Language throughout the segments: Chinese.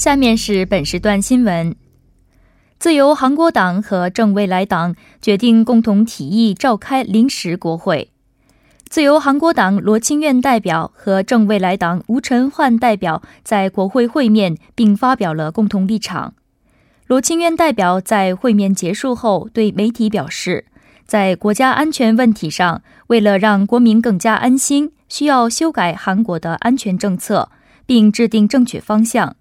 下面是本时段新闻：自由韩国党和正未来党决定共同提议召开临时国会。自由韩国党罗清苑代表和正未来党吴晨焕代表在国会会面，并发表了共同立场。罗清苑代表在会面结束后对媒体表示，在国家安全问题上，为了让国民更加安心，需要修改韩国的安全政策，并制定正确方向。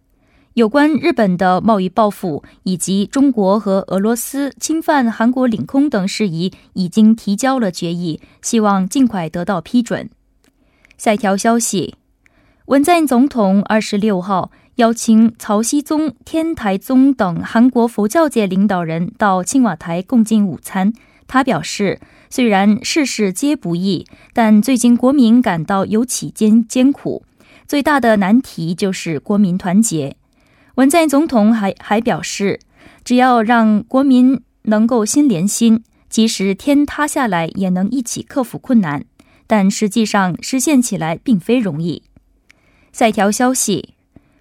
有关日本的贸易报复以及中国和俄罗斯侵犯韩国领空等事宜，已经提交了决议，希望尽快得到批准。下一条消息：文在寅总统二十六号邀请曹熙宗、天台宗等韩国佛教界领导人到青瓦台共进午餐。他表示，虽然事事皆不易，但最近国民感到尤其艰艰苦，最大的难题就是国民团结。文在寅总统还还表示，只要让国民能够心连心，即使天塌下来也能一起克服困难。但实际上实现起来并非容易。下一条消息，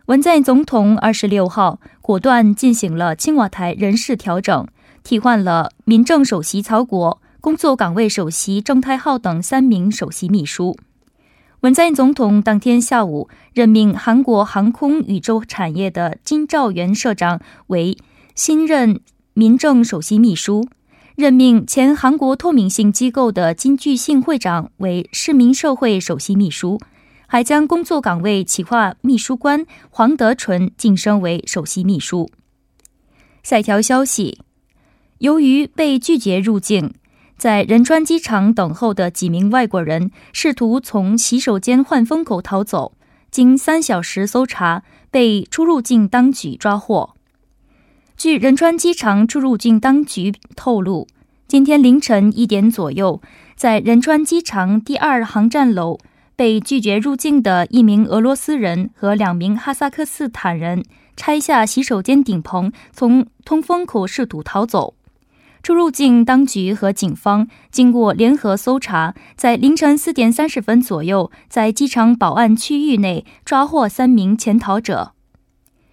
文在寅总统二十六号果断进行了青瓦台人事调整，替换了民政首席曹国、工作岗位首席郑泰浩等三名首席秘书。文在寅总统当天下午任命韩国航空宇宙产业的金兆元社长为新任民政首席秘书，任命前韩国透明性机构的金巨信会长为市民社会首席秘书，还将工作岗位企划秘书官黄德纯晋升为首席秘书。下一条消息，由于被拒绝入境。在仁川机场等候的几名外国人试图从洗手间换风口逃走，经三小时搜查，被出入境当局抓获。据仁川机场出入境当局透露，今天凌晨一点左右，在仁川机场第二航站楼被拒绝入境的一名俄罗斯人和两名哈萨克斯坦人拆下洗手间顶棚，从通风口试图逃走。出入境当局和警方经过联合搜查，在凌晨四点三十分左右，在机场保安区域内抓获三名潜逃者。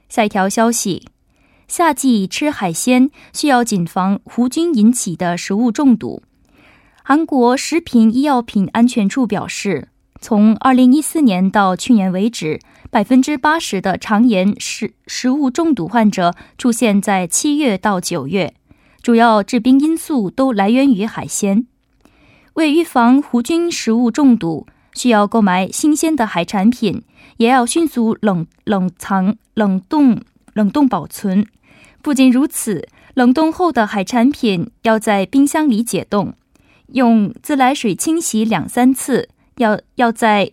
下一条消息：夏季吃海鲜需要谨防胡菌引起的食物中毒。韩国食品医药品安全处表示，从二零一四年到去年为止，百分之八十的肠炎食食物中毒患者出现在七月到九月。主要致病因素都来源于海鲜。为预防胡菌食物中毒，需要购买新鲜的海产品，也要迅速冷冷藏、冷冻、冷冻保存。不仅如此，冷冻后的海产品要在冰箱里解冻，用自来水清洗两三次，要要在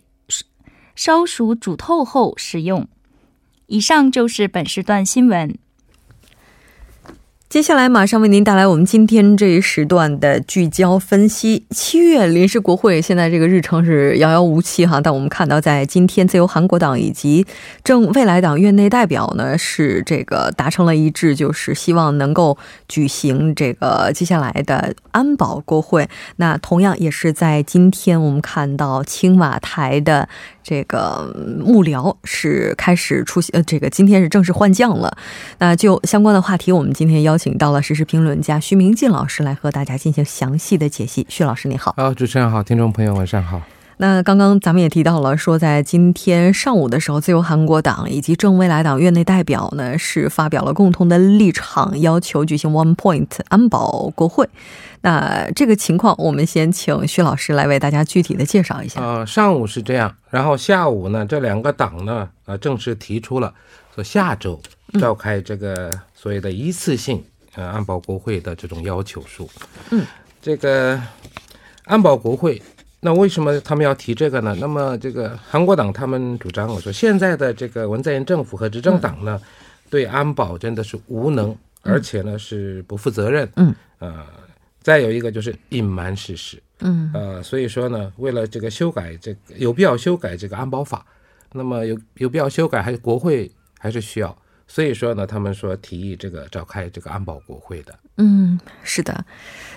烧熟煮透后食用。以上就是本时段新闻。接下来马上为您带来我们今天这一时段的聚焦分析。七月临时国会现在这个日程是遥遥无期哈，但我们看到在今天，自由韩国党以及正未来党院内代表呢是这个达成了一致，就是希望能够举行这个接下来的安保国会。那同样也是在今天，我们看到青瓦台的。这个幕僚是开始出席，呃，这个今天是正式换将了。那就相关的话题，我们今天邀请到了时事评论家徐明进老师来和大家进行详细的解析。徐老师，你好。啊，主持人好，听众朋友晚上好。那刚刚咱们也提到了，说在今天上午的时候，自由韩国党以及正未来党院内代表呢是发表了共同的立场，要求举行 One Point 安保国会。那这个情况，我们先请徐老师来为大家具体的介绍一下。呃，上午是这样，然后下午呢，这两个党呢，呃，正式提出了说下周召开这个所谓的一次性呃安保国会的这种要求书。嗯，这个安保国会。那为什么他们要提这个呢？那么这个韩国党他们主张，我说现在的这个文在寅政府和执政党呢，对安保真的是无能，而且呢是不负责任。嗯，呃，再有一个就是隐瞒事实。嗯，呃，所以说呢，为了这个修改这个有必要修改这个安保法，那么有有必要修改，还是国会还是需要。所以说呢，他们说提议这个召开这个安保国会的。嗯，是的。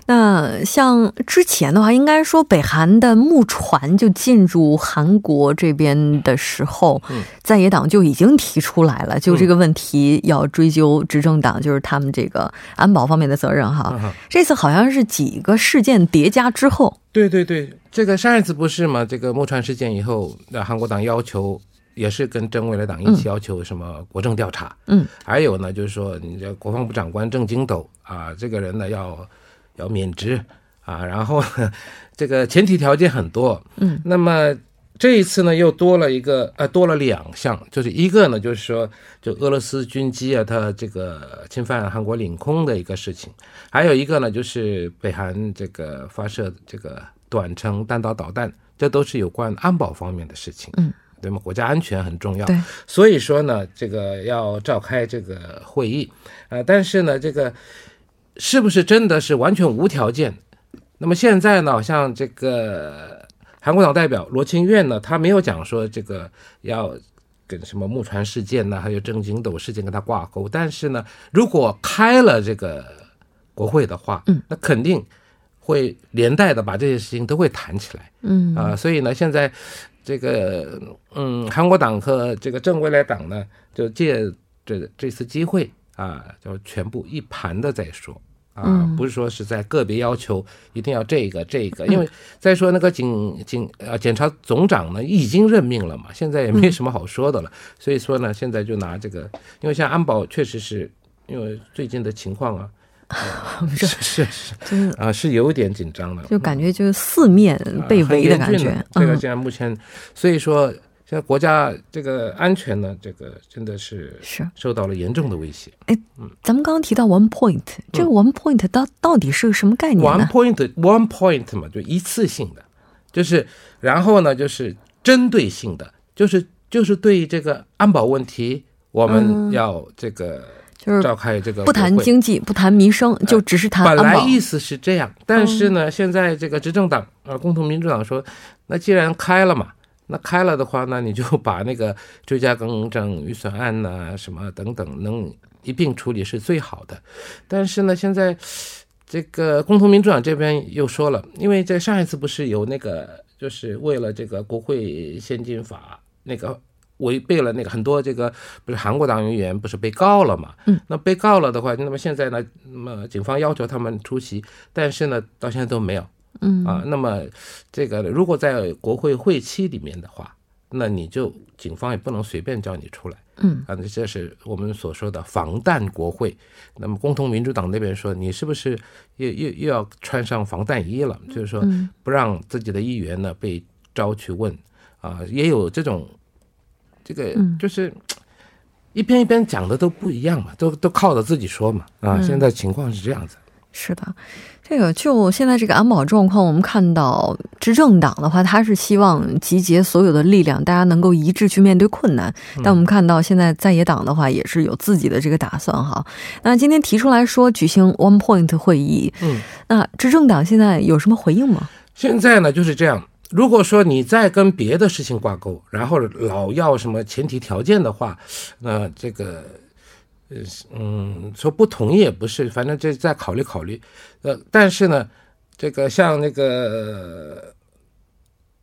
那像之前的话，应该说北韩的木船就进入韩国这边的时候，在野党就已经提出来了，就这个问题要追究执政党，就是他们这个安保方面的责任哈。这次好像是几个事件叠加之后，对对对，这个上一次不是吗？这个木船事件以后，那韩国党要求也是跟正未来党一起要求什么国政调查，嗯，还有呢，就是说你这国防部长官郑经斗啊，这个人呢要。要免职啊，然后 这个前提条件很多，嗯，那么这一次呢又多了一个，呃，多了两项，就是一个呢就是说，就俄罗斯军机啊，它这个侵犯韩国领空的一个事情，还有一个呢就是北韩这个发射这个短程弹道导弹，这都是有关安保方面的事情，嗯，对吗？国家安全很重要，对，所以说呢，这个要召开这个会议，呃，但是呢，这个。是不是真的是完全无条件？那么现在呢？像这个韩国党代表罗清苑呢，他没有讲说这个要跟什么木船事件呢，还有郑景斗事件跟他挂钩。但是呢，如果开了这个国会的话，嗯，那肯定会连带的把这些事情都会谈起来，嗯啊，所以呢，现在这个嗯，韩国党和这个正未来党呢，就借这这次机会啊，就全部一盘的再说。啊，不是说是在个别要求一定要这个这个，因为再说那个警警呃检察总长呢已经任命了嘛，现在也没什么好说的了。所以说呢，现在就拿这个，因为像安保确实是因为最近的情况啊，是 是 是啊，是有点紧张的，就感觉就是四面被围的感觉。这个现在目前，所以说。现在国家这个安全呢，这个真的是是受到了严重的威胁。哎，嗯，咱们刚刚提到 one point，这个 one point 到到底是个什么概念？one point one point 嘛，就一次性的，就是然后呢，就是针对性的，就是就是对这个安保问题，我们要这个就是召开这个不谈经济，不谈民生，就只是谈。本来意思是这样，但是呢，现在这个执政党啊，共同民主党说，那既然开了嘛。那开了的话，那你就把那个追加更正预算案呐，什么等等，能一并处理是最好的。但是呢，现在这个共同民主党这边又说了，因为在上一次不是有那个，就是为了这个国会先进法那个违背了那个很多这个不是韩国党员不是被告了嘛？嗯，那被告了的话，那么现在呢，那么警方要求他们出席，但是呢，到现在都没有。嗯啊，那么这个如果在国会会期里面的话，那你就警方也不能随便叫你出来。嗯啊，这是我们所说的防弹国会。那么，共同民主党那边说，你是不是又又又要穿上防弹衣了？就是说，不让自己的议员呢被招去问啊，也有这种这个就是一边一边讲的都不一样嘛，都都靠着自己说嘛啊。现在情况是这样子。是的，这个就现在这个安保状况，我们看到执政党的话，他是希望集结所有的力量，大家能够一致去面对困难。但我们看到现在在野党的话，也是有自己的这个打算哈。那今天提出来说举行 One Point 会议，嗯，那执政党现在有什么回应吗？现在呢就是这样，如果说你再跟别的事情挂钩，然后老要什么前提条件的话，那这个。嗯，说不同意也不是，反正这再考虑考虑。呃，但是呢，这个像那个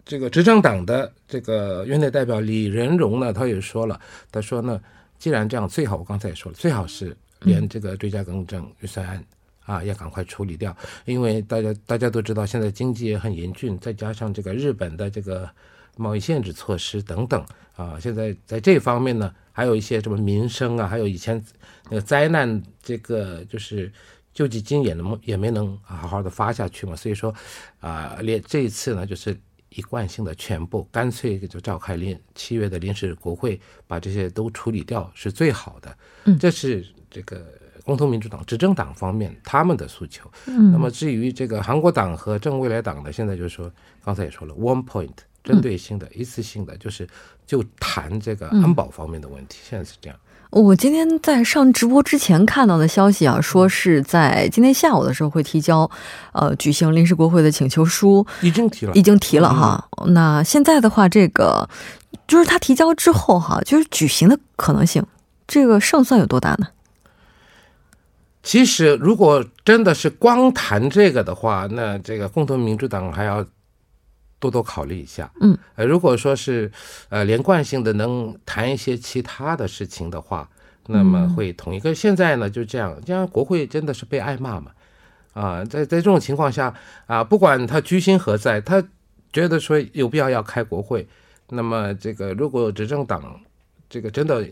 这个执政党的这个院内代表李仁荣呢，他也说了，他说呢，既然这样，最好我刚才也说了，最好是连这个追加更正预算案啊，要赶快处理掉，因为大家大家都知道，现在经济也很严峻，再加上这个日本的这个贸易限制措施等等啊，现在在这方面呢。还有一些什么民生啊，还有以前那个灾难，这个就是救济金也能也没能好好的发下去嘛。所以说，啊，连这一次呢，就是一贯性的全部干脆就召开临七月的临时国会，把这些都处理掉是最好的。嗯，这是这个共同民主党执政党方面他们的诉求。嗯，那么至于这个韩国党和正未来党呢，现在就是说，刚才也说了，one point。针对性的、一次性的，就是就谈这个安保方面的问题。现在是这样。我今天在上直播之前看到的消息啊，说是在今天下午的时候会提交，呃，举行临时国会的请求书。已经提了，已经提了哈。那现在的话，这个就是他提交之后哈，就是举行的可能性，这个胜算有多大呢？其实，如果真的是光谈这个的话，那这个共同民主党还要。多多考虑一下，嗯，呃，如果说是，呃，连贯性的能谈一些其他的事情的话，那么会同一个。现在呢，就这样，这样国会真的是被挨骂嘛，啊，在在这种情况下，啊，不管他居心何在，他觉得说有必要要开国会，那么这个如果执政党这个真的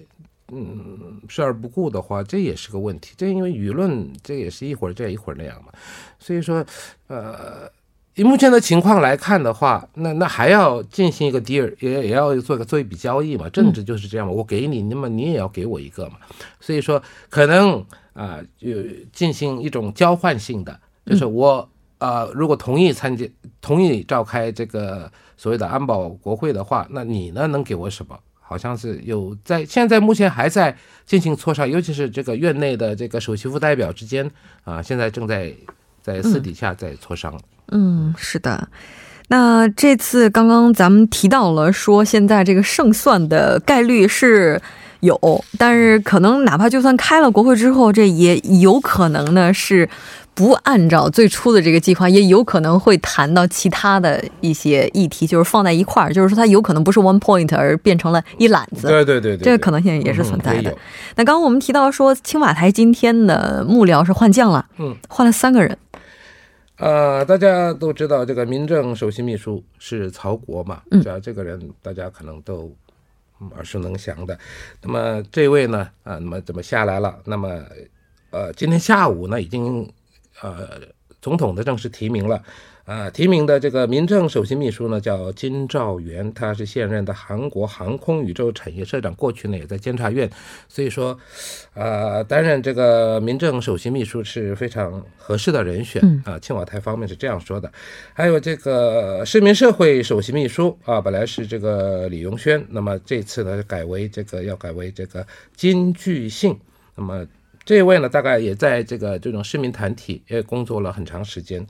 嗯视而不顾的话，这也是个问题。这因为舆论这也是一会儿这一会儿那样嘛，所以说，呃。以目前的情况来看的话，那那还要进行一个 deal，也也要做个做一笔交易嘛。政治就是这样嘛，我给你，那么你也要给我一个嘛。所以说，可能啊，就进行一种交换性的，就是我啊，如果同意参加、同意召开这个所谓的安保国会的话，那你呢能给我什么？好像是有在现在目前还在进行磋商，尤其是这个院内的这个首席副代表之间啊，现在正在在私底下在磋商。嗯，是的。那这次刚刚咱们提到了，说现在这个胜算的概率是有，但是可能哪怕就算开了国会之后，这也有可能呢是不按照最初的这个计划，也有可能会谈到其他的一些议题，就是放在一块儿，就是说它有可能不是 one point，而变成了一揽子。对对对对，这个可能性也是存在的。那刚刚我们提到说，青瓦台今天的幕僚是换将了，嗯，换了三个人。呃，大家都知道这个民政首席秘书是曹国嘛，嗯，这个人大家可能都耳熟能详的。那么这位呢，啊，那么怎么下来了？那么，呃，今天下午呢，已经呃，总统的正式提名了。啊，提名的这个民政首席秘书呢，叫金兆元，他是现任的韩国航空宇宙产业社长，过去呢也在监察院，所以说，呃，担任这个民政首席秘书是非常合适的人选啊。青瓦台方面是这样说的。还有这个市民社会首席秘书啊，本来是这个李荣轩，那么这次呢改为这个要改为这个金巨信，那么这位呢大概也在这个这种市民团体也工作了很长时间。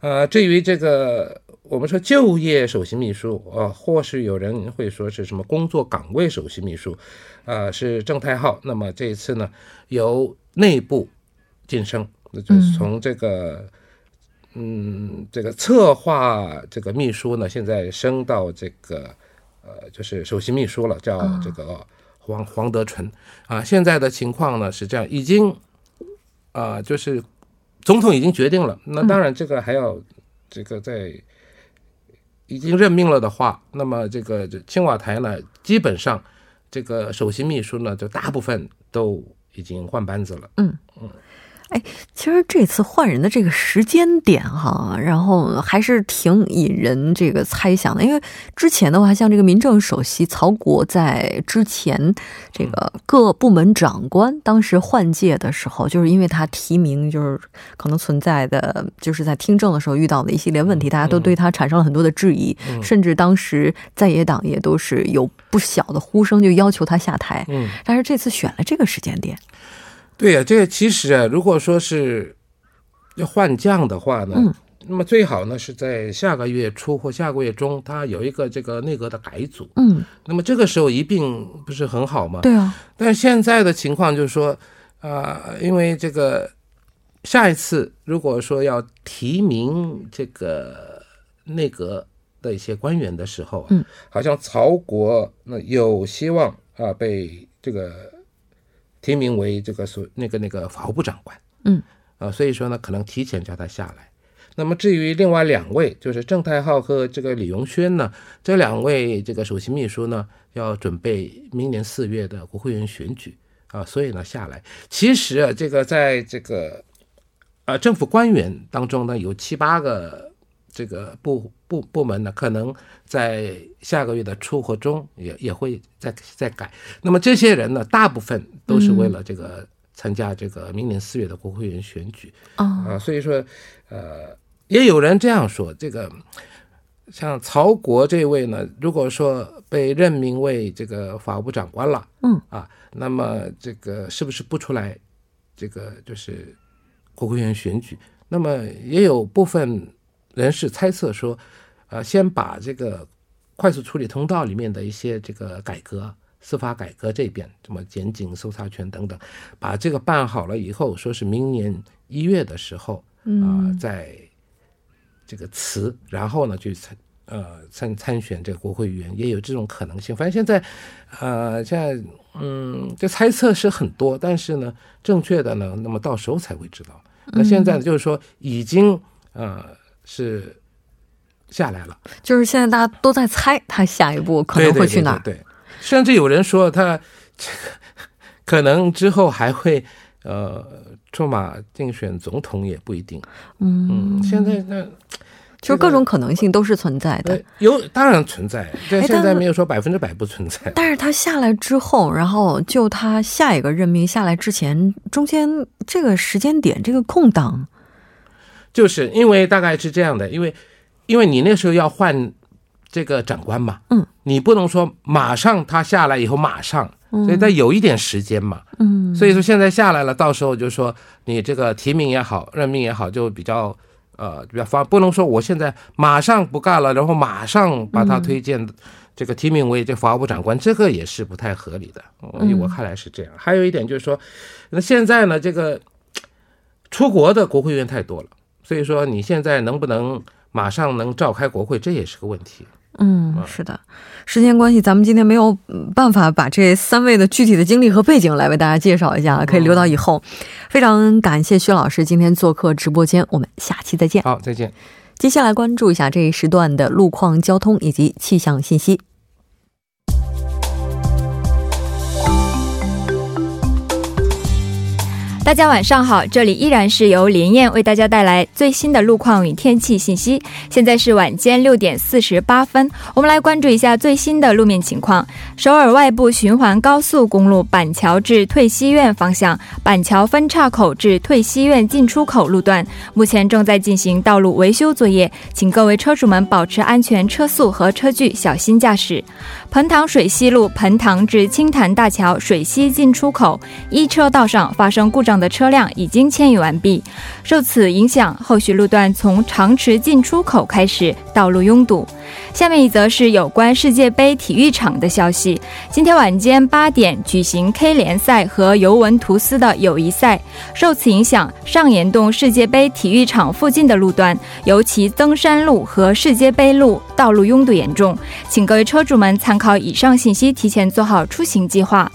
呃，至于这个，我们说就业首席秘书啊，或是有人会说是什么工作岗位首席秘书，啊，是郑太浩。那么这一次呢，由内部晋升，那就是从这个，嗯，这个策划这个秘书呢，现在升到这个，呃，就是首席秘书了，叫这个黄黄德纯。啊，现在的情况呢是这样，已经，啊，就是。总统已经决定了，那当然这个还要这个在已经任命了的话，那么这个青瓦台呢，基本上这个首席秘书呢，就大部分都已经换班子了。嗯嗯。哎，其实这次换人的这个时间点哈，然后还是挺引人这个猜想的。因为之前的话，像这个民政首席曹国在之前这个各部门长官当时换届的时候，就是因为他提名就是可能存在的就是在听证的时候遇到的一系列问题，大家都对他产生了很多的质疑，甚至当时在野党也都是有不小的呼声，就要求他下台。嗯，但是这次选了这个时间点。对呀，这个其实啊，如果说是要换将的话呢，嗯，那么最好呢是在下个月初或下个月中，他有一个这个内阁的改组，嗯，那么这个时候一并不是很好吗？对啊，但现在的情况就是说，啊，因为这个下一次如果说要提名这个内阁的一些官员的时候，嗯，好像曹国那有希望啊被这个。提名为这个所那个那个法务部长官，嗯，啊，所以说呢，可能提前叫他下来。那么至于另外两位，就是郑太浩和这个李荣轩呢，这两位这个首席秘书呢，要准备明年四月的国会议员选举啊，所以呢下来。其实啊，这个在这个啊政府官员当中呢，有七八个。这个部部部门呢，可能在下个月的初或中也也会再再改。那么这些人呢，大部分都是为了这个参加这个明年四月的国会议员选举啊。所以说，呃，也有人这样说，这个像曹国这位呢，如果说被任命为这个法务部长官了，嗯啊，那么这个是不是不出来这个就是国会议员选举？那么也有部分。人士猜测说，呃，先把这个快速处理通道里面的一些这个改革、司法改革这边，什么检警、搜查权等等，把这个办好了以后，说是明年一月的时候，啊，在这个辞，然后呢，去参呃参参选这个国会议员，也有这种可能性。反正现在，呃，现在嗯，这猜测是很多，但是呢，正确的呢，那么到时候才会知道。那现在呢，就是说已经呃。是下来了，就是现在大家都在猜他下一步可能会去哪儿。对，甚至有人说他这 个可能之后还会呃出马竞选总统也不一定。嗯，现在那就是各种可能性都是存在的。有当然存在，但现在没有说百分之百不存在。但是他下来之后，然后就他下一个任命下来之前，中间这个时间点这个空档。就是因为大概是这样的，因为，因为你那时候要换这个长官嘛，嗯，你不能说马上他下来以后马上，所以他有一点时间嘛，嗯，所以说现在下来了，到时候就说你这个提名也好，任命也好，就比较呃比较方，不能说我现在马上不干了，然后马上把他推荐这个提名为这法务部长官，这个也是不太合理的，我看来是这样。还有一点就是说，那现在呢，这个出国的国会议员太多了。所以说，你现在能不能马上能召开国会，这也是个问题。嗯，是的，时间关系，咱们今天没有办法把这三位的具体的经历和背景来为大家介绍一下，可以留到以后。非常感谢薛老师今天做客直播间，我们下期再见。好，再见。接下来关注一下这一时段的路况、交通以及气象信息。大家晚上好，这里依然是由林燕为大家带来最新的路况与天气信息。现在是晚间六点四十八分，我们来关注一下最新的路面情况。首尔外部循环高速公路板桥至退西苑方向，板桥分岔口至退西苑进出口路段，目前正在进行道路维修作业，请各位车主们保持安全车速和车距，小心驾驶。彭塘水西路彭塘至青潭大桥水西进出口一车道上发生故障。上的车辆已经迁移完毕，受此影响，后续路段从长池进出口开始道路拥堵。下面一则是有关世界杯体育场的消息。今天晚间八点举行 K 联赛和尤文图斯的友谊赛，受此影响，上岩洞世界杯体育场附近的路段，尤其登山路和世界杯路道路拥堵严重，请各位车主们参考以上信息，提前做好出行计划。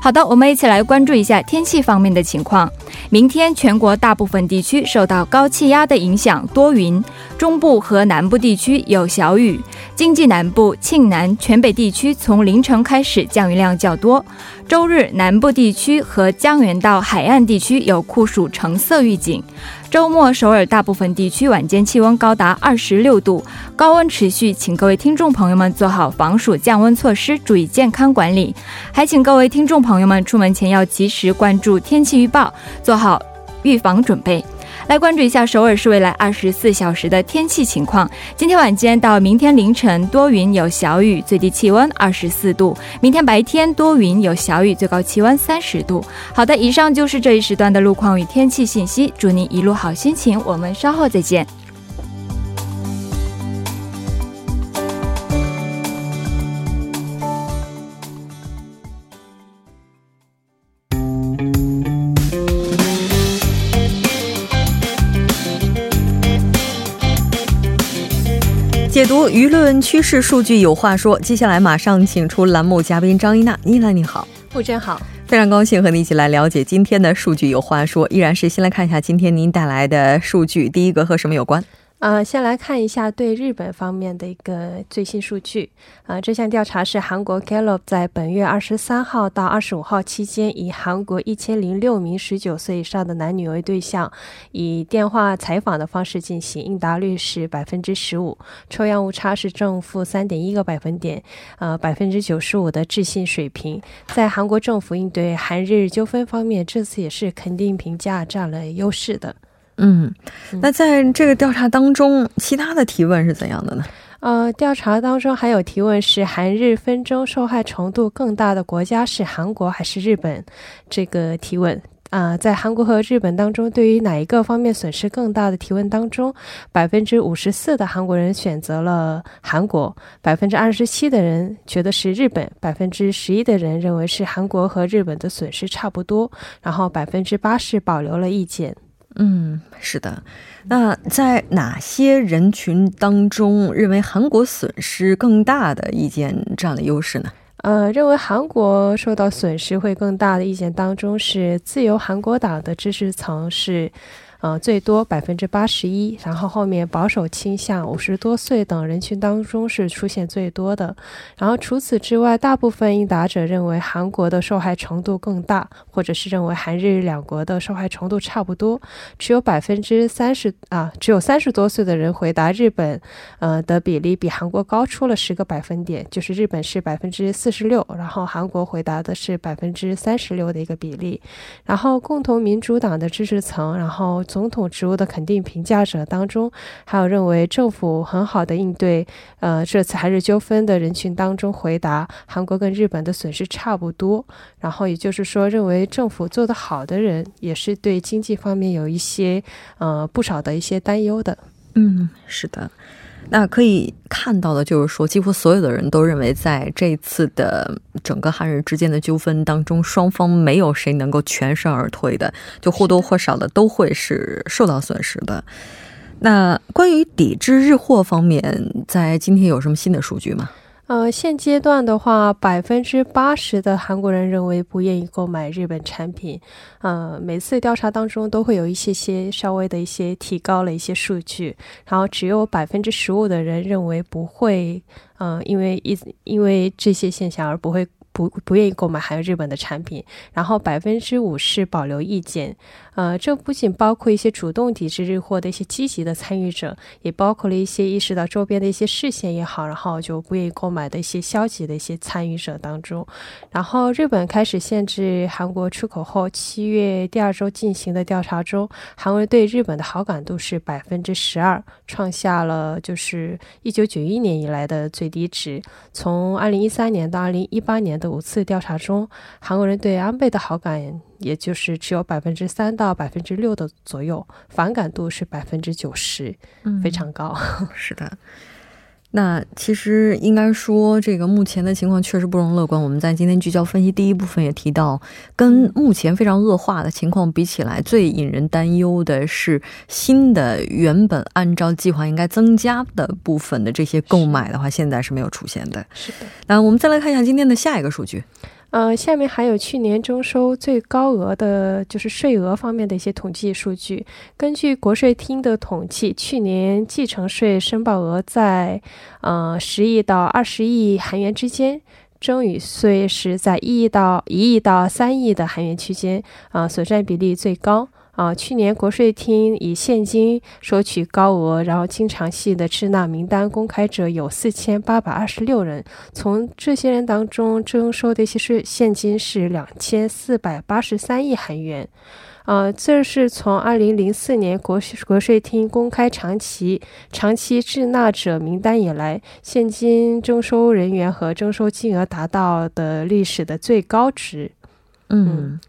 好的，我们一起来关注一下天气方面的情况。明天全国大部分地区受到高气压的影响，多云，中部和南部地区有小雨。经济南部、庆南、全北地区从凌晨开始降雨量较多。周日南部地区和江原到海岸地区有酷暑橙色预警。周末首尔大部分地区晚间气温高达二十六度，高温持续，请各位听众朋友们做好防暑降温措施，注意健康管理。还请各位听众朋友们出门前要及时关注天气预报，做好预防准备。来关注一下首尔市未来二十四小时的天气情况。今天晚间到明天凌晨多云有小雨，最低气温二十四度；明天白天多云有小雨，最高气温三十度。好的，以上就是这一时段的路况与天气信息。祝您一路好心情，我们稍后再见。读舆论趋势数据有话说，接下来马上请出栏目嘉宾张一娜，一娜你好，傅真好，非常高兴和你一起来了解今天的数据有话说，依然是先来看一下今天您带来的数据，第一个和什么有关？呃，先来看一下对日本方面的一个最新数据。啊，这项调查是韩国 Gallup 在本月二十三号到二十五号期间，以韩国一千零六名十九岁以上的男女为对象，以电话采访的方式进行，应答率是百分之十五，抽样误差是正负三点一个百分点，呃，百分之九十五的置信水平。在韩国政府应对韩日纠纷方面，这次也是肯定评价占了优势的。嗯，那在这个调查当中，其他的提问是怎样的呢？呃，调查当中还有提问是韩日纷争受害程度更大的国家是韩国还是日本？这个提问啊，在韩国和日本当中，对于哪一个方面损失更大的提问当中，百分之五十四的韩国人选择了韩国，百分之二十七的人觉得是日本，百分之十一的人认为是韩国和日本的损失差不多，然后百分之八十保留了意见。嗯，是的。那在哪些人群当中，认为韩国损失更大的意见占了优势呢？呃，认为韩国受到损失会更大的意见当中，是自由韩国党的支持层是。呃，最多百分之八十一，然后后面保守倾向、五十多岁等人群当中是出现最多的。然后除此之外，大部分应答者认为韩国的受害程度更大，或者是认为韩日两国的受害程度差不多。只有百分之三十啊，只有三十多岁的人回答日本，呃的比例比韩国高出了十个百分点，就是日本是百分之四十六，然后韩国回答的是百分之三十六的一个比例。然后共同民主党的支持层，然后。总统职务的肯定评价者当中，还有认为政府很好的应对呃这次韩日纠纷的人群当中，回答韩国跟日本的损失差不多。然后也就是说，认为政府做得好的人，也是对经济方面有一些呃不少的一些担忧的。嗯，是的。那可以看到的就是说，几乎所有的人都认为，在这次的整个韩日之间的纠纷当中，双方没有谁能够全身而退的，就或多或少的都会是受到损失的。那关于抵制日货方面，在今天有什么新的数据吗？呃，现阶段的话，百分之八十的韩国人认为不愿意购买日本产品。呃，每次调查当中都会有一些些稍微的一些提高了一些数据，然后只有百分之十五的人认为不会，呃，因为一因为这些现象而不会。不不愿意购买含有日本的产品，然后百分之五是保留意见，呃，这不仅包括一些主动抵制日货的一些积极的参与者，也包括了一些意识到周边的一些视线也好，然后就不愿意购买的一些消极的一些参与者当中。然后日本开始限制韩国出口后，七月第二周进行的调查中，韩国对日本的好感度是百分之十二，创下了就是一九九一年以来的最低值。从二零一三年到二零一八年。的五次调查中，韩国人对安倍的好感也就是只有百分之三到百分之六的左右，反感度是百分之九十，非常高。是的。那其实应该说，这个目前的情况确实不容乐观。我们在今天聚焦分析第一部分也提到，跟目前非常恶化的情况比起来，最引人担忧的是新的原本按照计划应该增加的部分的这些购买的话，现在是没有出现的。是的。那我们再来看一下今天的下一个数据。呃，下面还有去年征收最高额的，就是税额方面的一些统计数据。根据国税厅的统计，去年继承税申报额在呃十亿到二十亿韩元之间，征与税是在一亿到一亿到三亿的韩元区间，啊，所占比例最高。啊，去年国税厅以现金收取高额，然后经常性的滞纳名单公开者有四千八百二十六人，从这些人当中征收的一些税现金是两千四百八十三亿韩元。啊，这是从二零零四年国国税厅公开长期长期滞纳者名单以来，现金征收人员和征收金额达到的历史的最高值。嗯。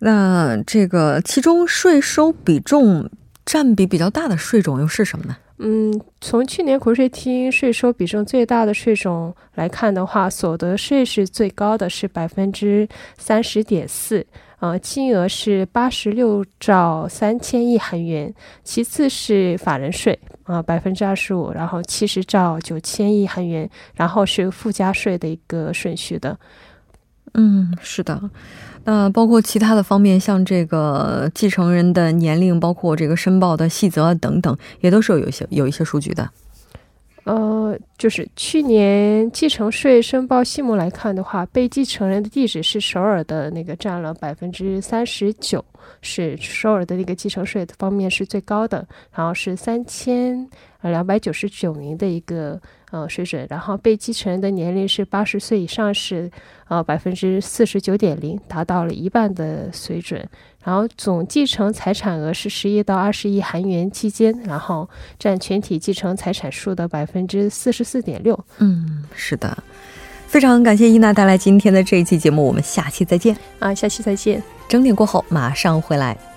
那这个其中税收比重占比比较大的税种又是什么呢？嗯，从去年国税厅税收比重最大的税种来看的话，所得税是最高的，是百分之三十点四，呃，金额是八十六兆三千亿韩元。其次是法人税，啊，百分之二十五，然后七十兆九千亿韩元，然后是附加税的一个顺序的。嗯，是的。那包括其他的方面，像这个继承人的年龄，包括这个申报的细则等等，也都是有一些有一些数据的。呃，就是去年继承税申报细目来看的话，被继承人的地址是首尔的那个占了百分之三十九，是首尔的那个继承税方面是最高的，然后是三千两百九十九名的一个呃水准，然后被继承人的年龄是八十岁以上是呃百分之四十九点零，达到了一半的水准。然后总继承财产额是十亿到二十亿韩元期间，然后占全体继承财产数的百分之四十四点六。嗯，是的，非常感谢伊娜带来今天的这一期节目，我们下期再见。啊，下期再见。整点过后马上回来。